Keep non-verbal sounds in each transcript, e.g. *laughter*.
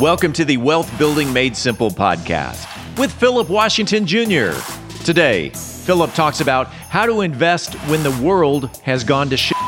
Welcome to the Wealth Building Made Simple podcast with Philip Washington Jr. Today, Philip talks about how to invest when the world has gone to shit.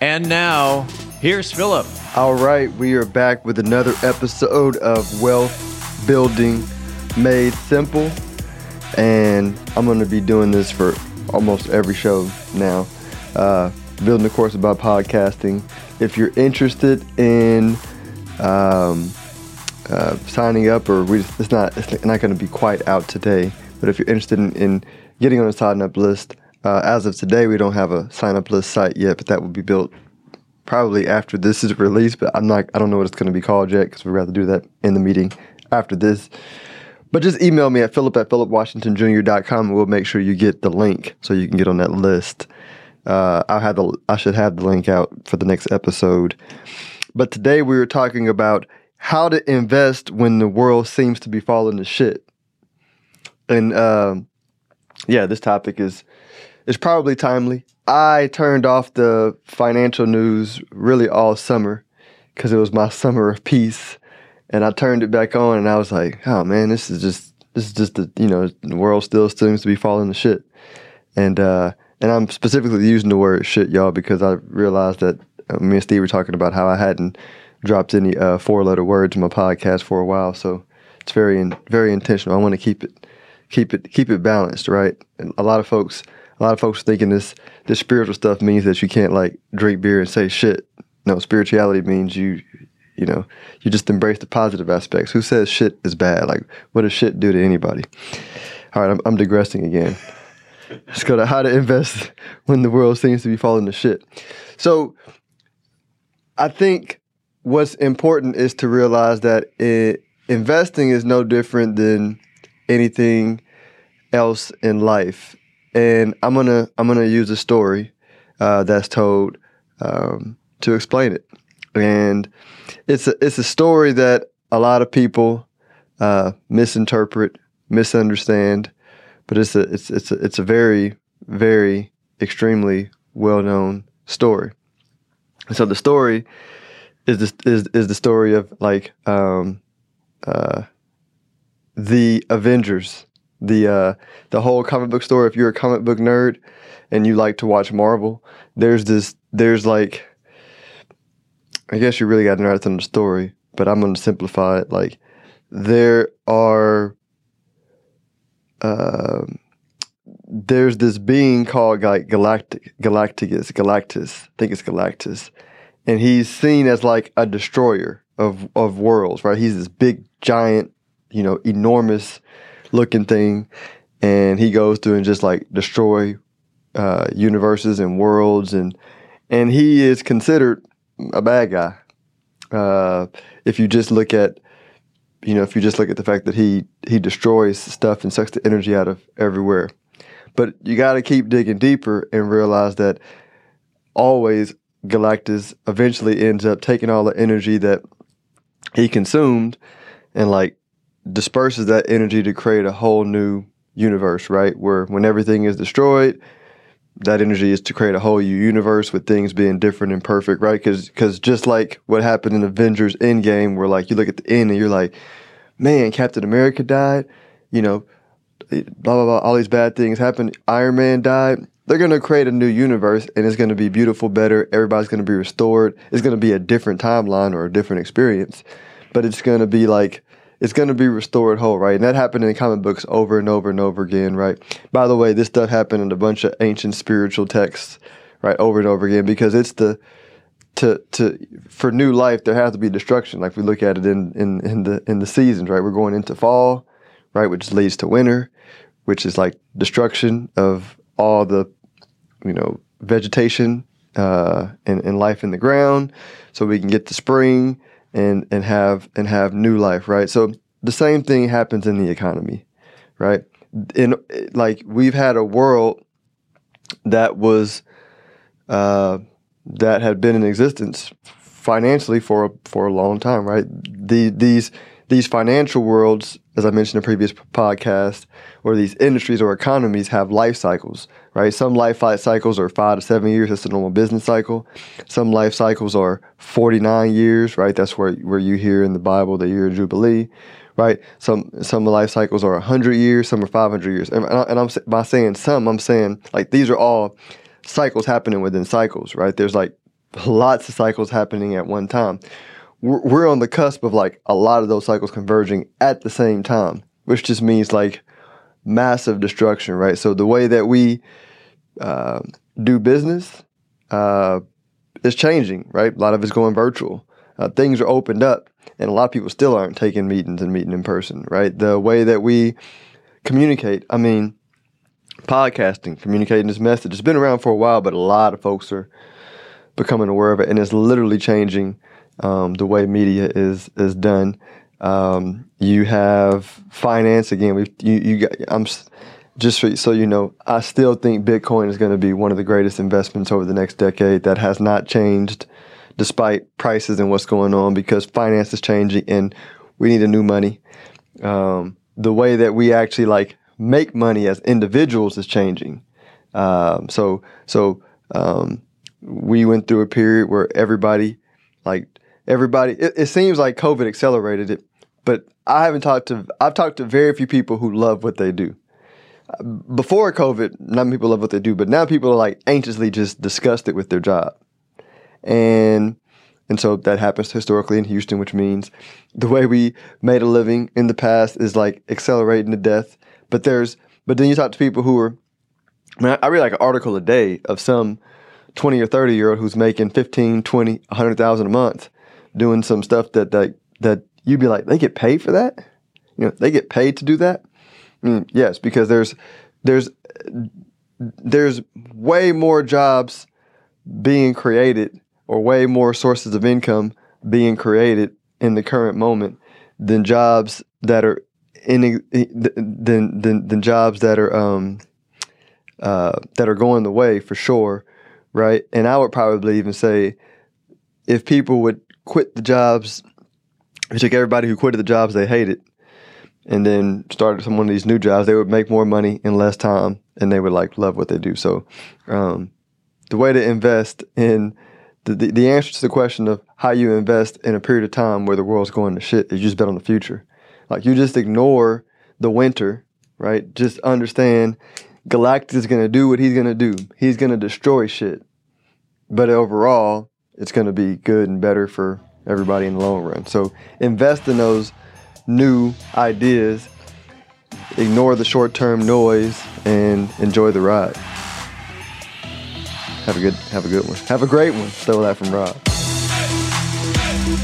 And now, here's Philip. All right, we are back with another episode of Wealth Building Made Simple. And I'm going to be doing this for almost every show now. Uh, building a course about podcasting. If you're interested in um, uh, signing up, or we just, it's not it's not going to be quite out today, but if you're interested in, in getting on a sign up list, uh, as of today, we don't have a sign up list site yet, but that will be built probably after this is released. But I'm not, I don't know what it's going to be called yet because we'd rather do that in the meeting after this. But just email me at philip at philipwashingtonjr.com and we'll make sure you get the link so you can get on that list. Uh, I'll have the, I should have the link out for the next episode. But today we were talking about how to invest when the world seems to be falling to shit. And um, yeah, this topic is is probably timely. I turned off the financial news really all summer because it was my *laughs* summer of peace, and I turned it back on, and I was like, "Oh man, this is just this is just the you know the world still seems to be falling to shit," and uh, and I'm specifically using the word shit, y'all, because I realized that uh, me and Steve were talking about how I hadn't dropped any uh, four letter words in my podcast for a while, so it's very in, very intentional. I want to keep it keep it keep it balanced, right? And a lot of folks a lot of folks thinking this this spiritual stuff means that you can't like drink beer and say shit. No, spirituality means you you know you just embrace the positive aspects. Who says shit is bad? Like what does shit do to anybody? All right, I'm, I'm digressing again. Let's go to how to invest *laughs* when the world seems to be falling to shit. So I think what's important is to realize that it, investing is no different than anything else in life and I'm gonna I'm gonna use a story uh, that's told um, to explain it, and it's a it's a story that a lot of people uh, misinterpret, misunderstand, but it's a it's it's a, it's a very very extremely well known story. So the story is the, is is the story of like um, uh, the Avengers the uh, the whole comic book store. If you're a comic book nerd and you like to watch Marvel, there's this there's like I guess you really got to know the story, but I'm to simplify it. Like there are uh, there's this being called like Galactic Galacticus Galactus. I think it's Galactus, and he's seen as like a destroyer of of worlds. Right? He's this big giant, you know, enormous looking thing, and he goes through and just like destroy uh, universes and worlds, and and he is considered a bad guy. Uh, if you just look at, you know, if you just look at the fact that he he destroys stuff and sucks the energy out of everywhere, but you got to keep digging deeper and realize that always Galactus eventually ends up taking all the energy that he consumed and like disperses that energy to create a whole new universe, right? Where when everything is destroyed, that energy is to create a whole new universe with things being different and perfect, right? Because because just like what happened in Avengers Endgame, where like you look at the end and you're like, man, Captain America died, you know, eh, blah blah blah, all these bad things happened. Iron Man died. They're gonna create a new universe and it's gonna be beautiful, better. Everybody's gonna be restored. It's gonna be a different timeline or a different experience, but it's gonna be like it's going to be restored whole, right? And that happened in comic books over and over and over again, right? By the way, this stuff happened in a bunch of ancient spiritual texts, right, over and over again, because it's the to to for new life there has to be destruction. Like we look at it in in in the in the seasons, right? We're going into fall, right, which leads to winter, which is like destruction of all the you know vegetation uh, and, and life in the ground, so we can get to spring and and have and have new life, right? So the same thing happens in the economy, right? In like we've had a world that was uh, that had been in existence financially for for a long time, right? The, these these financial worlds, as I mentioned in a previous podcast, or these industries or economies have life cycles, right? Some life cycles are five to seven years. That's the normal business cycle. Some life cycles are 49 years, right? That's where, where you hear in the Bible the year of Jubilee, right? Some some life cycles are 100 years, some are 500 years. And, and I'm by saying some, I'm saying like these are all cycles happening within cycles, right? There's like lots of cycles happening at one time we're on the cusp of like a lot of those cycles converging at the same time, which just means like massive destruction, right? So the way that we uh, do business uh, is changing, right? A lot of it's going virtual. Uh, things are opened up, and a lot of people still aren't taking meetings and meeting in person, right? The way that we communicate, I mean, podcasting, communicating this message, it's been around for a while, but a lot of folks are becoming aware of it, and it's literally changing um, the way media is is done. Um, you have finance again. We you you got, I'm just so you know. I still think Bitcoin is going to be one of the greatest investments over the next decade. That has not changed despite prices and what's going on because finance is changing and we need a new money. Um, the way that we actually like make money as individuals is changing. Um, so so um, we went through a period where everybody like everybody. It, it seems like COVID accelerated it, but I haven't talked to. I've talked to very few people who love what they do. Before COVID, not many people love what they do, but now people are like anxiously just disgusted with their job, and and so that happens historically in Houston, which means the way we made a living in the past is like accelerating to death. But there's but then you talk to people who are. I mean, I read like an article a day of some 20 or 30 year old who's making 15, 20, 100,000 a month doing some stuff that that that you'd be like, they get paid for that? You know, they get paid to do that? Mean, yes, because there's there's there's way more jobs being created or way more sources of income being created in the current moment than jobs that are in than than, than jobs that are um uh, that are going the way for sure, right? And I would probably even say if people would quit the jobs. You took everybody who quit the jobs they hated and then started some one of these new jobs, they would make more money in less time and they would like love what they do. So, um, the way to invest in the, the, the answer to the question of how you invest in a period of time where the world's going to shit is you just bet on the future. Like you just ignore the winter, right? Just understand Galactus is going to do what he's going to do. He's going to destroy shit. But overall, it's going to be good and better for everybody in the long run. So invest in those new ideas, ignore the short term noise, and enjoy the ride. Have a good have a good one. Have a great one. Stole that from Rob.